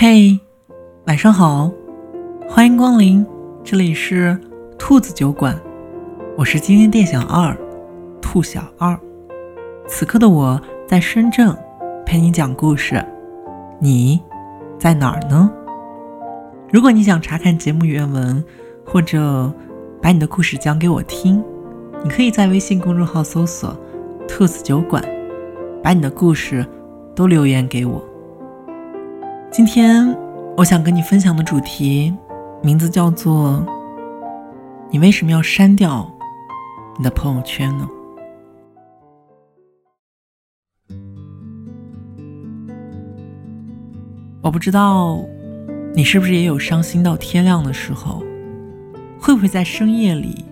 嘿，晚上好，欢迎光临，这里是兔子酒馆，我是今天店小二，兔小二。此刻的我在深圳陪你讲故事，你在哪儿呢？如果你想查看节目原文，或者把你的故事讲给我听，你可以在微信公众号搜索“兔子酒馆”，把你的故事都留言给我。今天我想跟你分享的主题，名字叫做“你为什么要删掉你的朋友圈呢？”我不知道你是不是也有伤心到天亮的时候，会不会在深夜里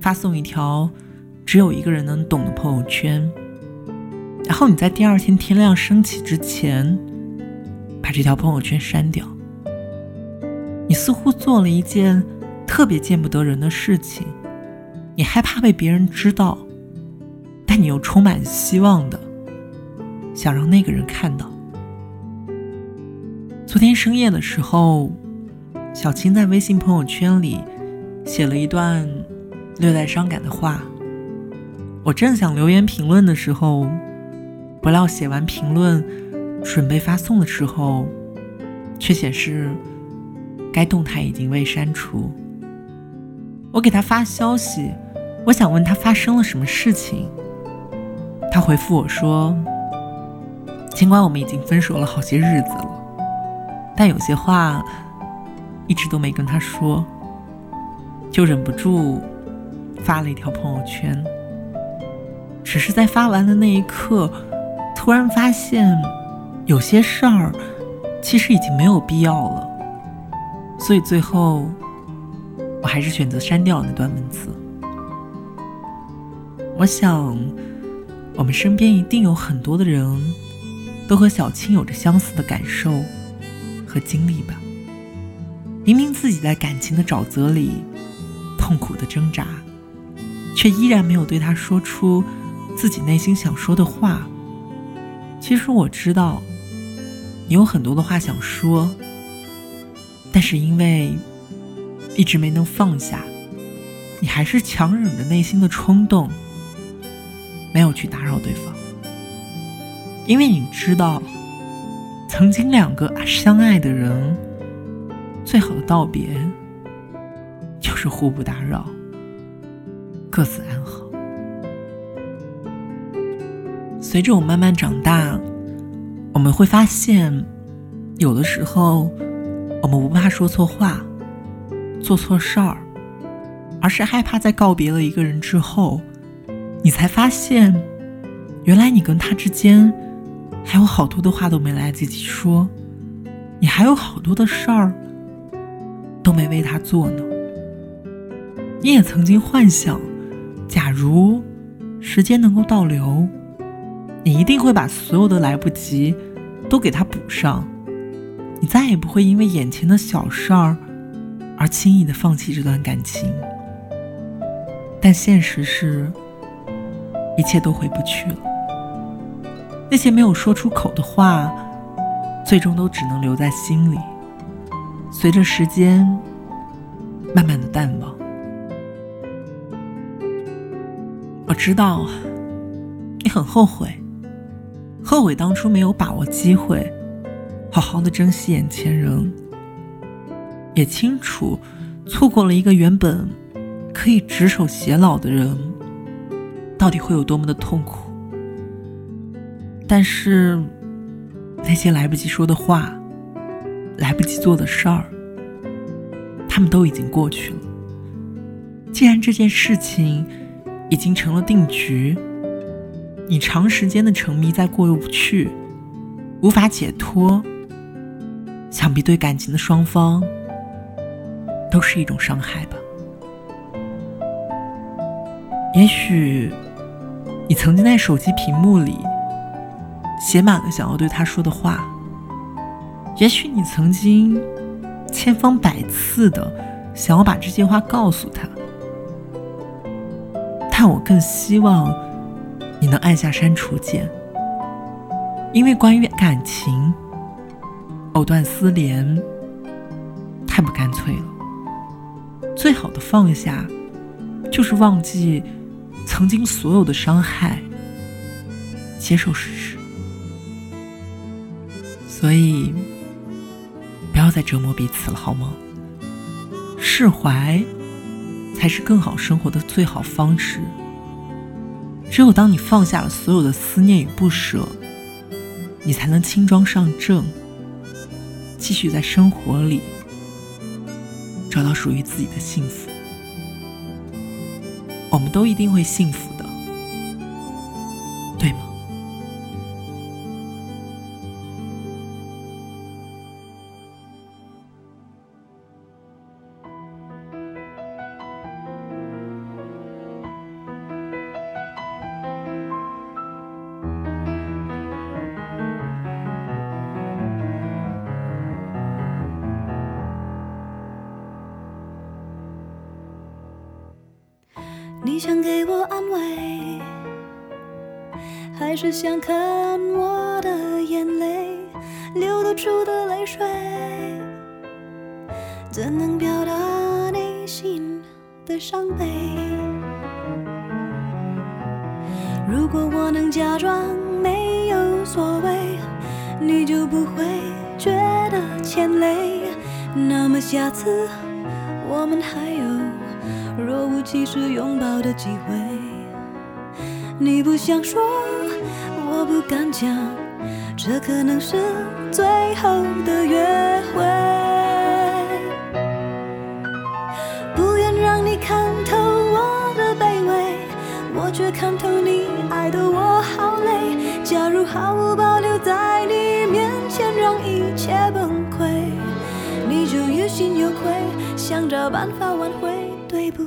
发送一条只有一个人能懂的朋友圈，然后你在第二天天亮升起之前。把这条朋友圈删掉。你似乎做了一件特别见不得人的事情，你害怕被别人知道，但你又充满希望的想让那个人看到。昨天深夜的时候，小青在微信朋友圈里写了一段略带伤感的话。我正想留言评论的时候，不料写完评论。准备发送的时候，却显示该动态已经未删除。我给他发消息，我想问他发生了什么事情。他回复我说：“尽管我们已经分手了好些日子了，但有些话一直都没跟他说，就忍不住发了一条朋友圈。只是在发完的那一刻，突然发现。”有些事儿其实已经没有必要了，所以最后我还是选择删掉了那段文字。我想，我们身边一定有很多的人都和小青有着相似的感受和经历吧。明明自己在感情的沼泽里痛苦的挣扎，却依然没有对他说出自己内心想说的话。其实我知道。你有很多的话想说，但是因为一直没能放下，你还是强忍着内心的冲动，没有去打扰对方。因为你知道，曾经两个相爱的人，最好的道别就是互不打扰，各自安好。随着我慢慢长大。我们会发现，有的时候，我们不怕说错话、做错事儿，而是害怕在告别了一个人之后，你才发现，原来你跟他之间还有好多的话都没来得及说，你还有好多的事儿都没为他做呢。你也曾经幻想，假如时间能够倒流。你一定会把所有的来不及都给他补上，你再也不会因为眼前的小事儿而轻易的放弃这段感情。但现实是，一切都回不去了。那些没有说出口的话，最终都只能留在心里，随着时间慢慢的淡忘。我知道，你很后悔。后悔当初没有把握机会，好好的珍惜眼前人，也清楚错过了一个原本可以执手偕老的人，到底会有多么的痛苦。但是那些来不及说的话，来不及做的事儿，他们都已经过去了。既然这件事情已经成了定局。你长时间的沉迷在过不去，无法解脱，想必对感情的双方都是一种伤害吧。也许你曾经在手机屏幕里写满了想要对他说的话，也许你曾经千方百次的想要把这些话告诉他，但我更希望。能按下删除键，因为关于感情，藕断丝连，太不干脆了。最好的放下，就是忘记曾经所有的伤害，接受事实。所以，不要再折磨彼此了，好吗？释怀，才是更好生活的最好方式。只有当你放下了所有的思念与不舍，你才能轻装上阵，继续在生活里找到属于自己的幸福。我们都一定会幸福。你想给我安慰，还是想看我的眼泪流得出的泪水？怎能表达内心的伤悲？如果我能假装没有所谓，你就不会觉得欠累。那么下次我们还有？若无其事拥抱的机会，你不想说，我不敢讲，这可能是最后的约会。不愿让你看透我的卑微，我却看透你爱的我好累。假如毫无保留在你面前让一切崩溃，你就于心有愧，想找办法挽回。对不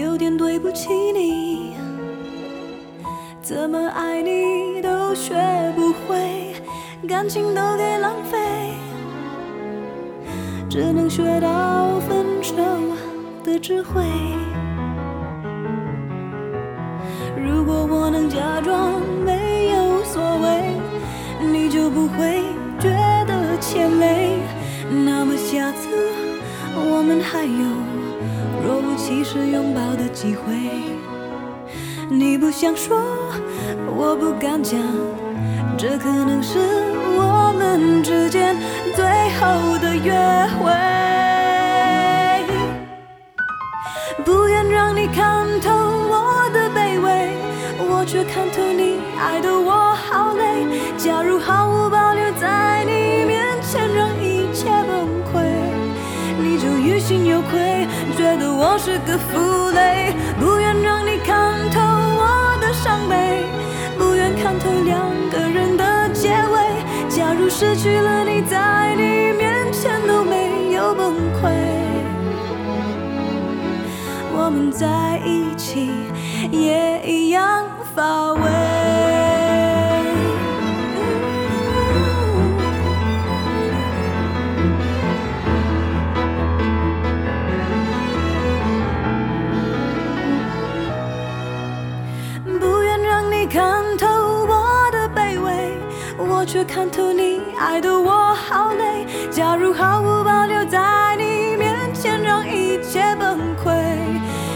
有点对不起你，怎么爱你都学不会，感情都给浪费，只能学到分手的智慧。想说，我不敢讲，这可能是我们之间最后的约会。不愿让你看透我的卑微。我却看透你爱的我好累。假如毫无保留在你面前让一切崩溃，你就于心有愧，觉得我是个负累。不愿让你伤悲，不愿看透两个人的结尾。假如失去了你，在你面前都没有崩溃，我们在一起也一样。乏味，看透我的卑微，我却看透你爱的我好累。假如毫无保留在你面前让一切崩溃，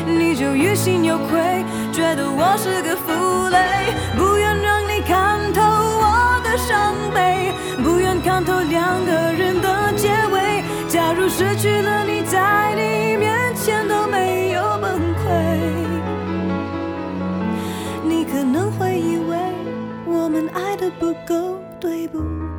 你就于心有愧，觉得我是个负累。不愿让你看透我的伤悲，不愿看透两个人的结尾。假如失去了不够，对不？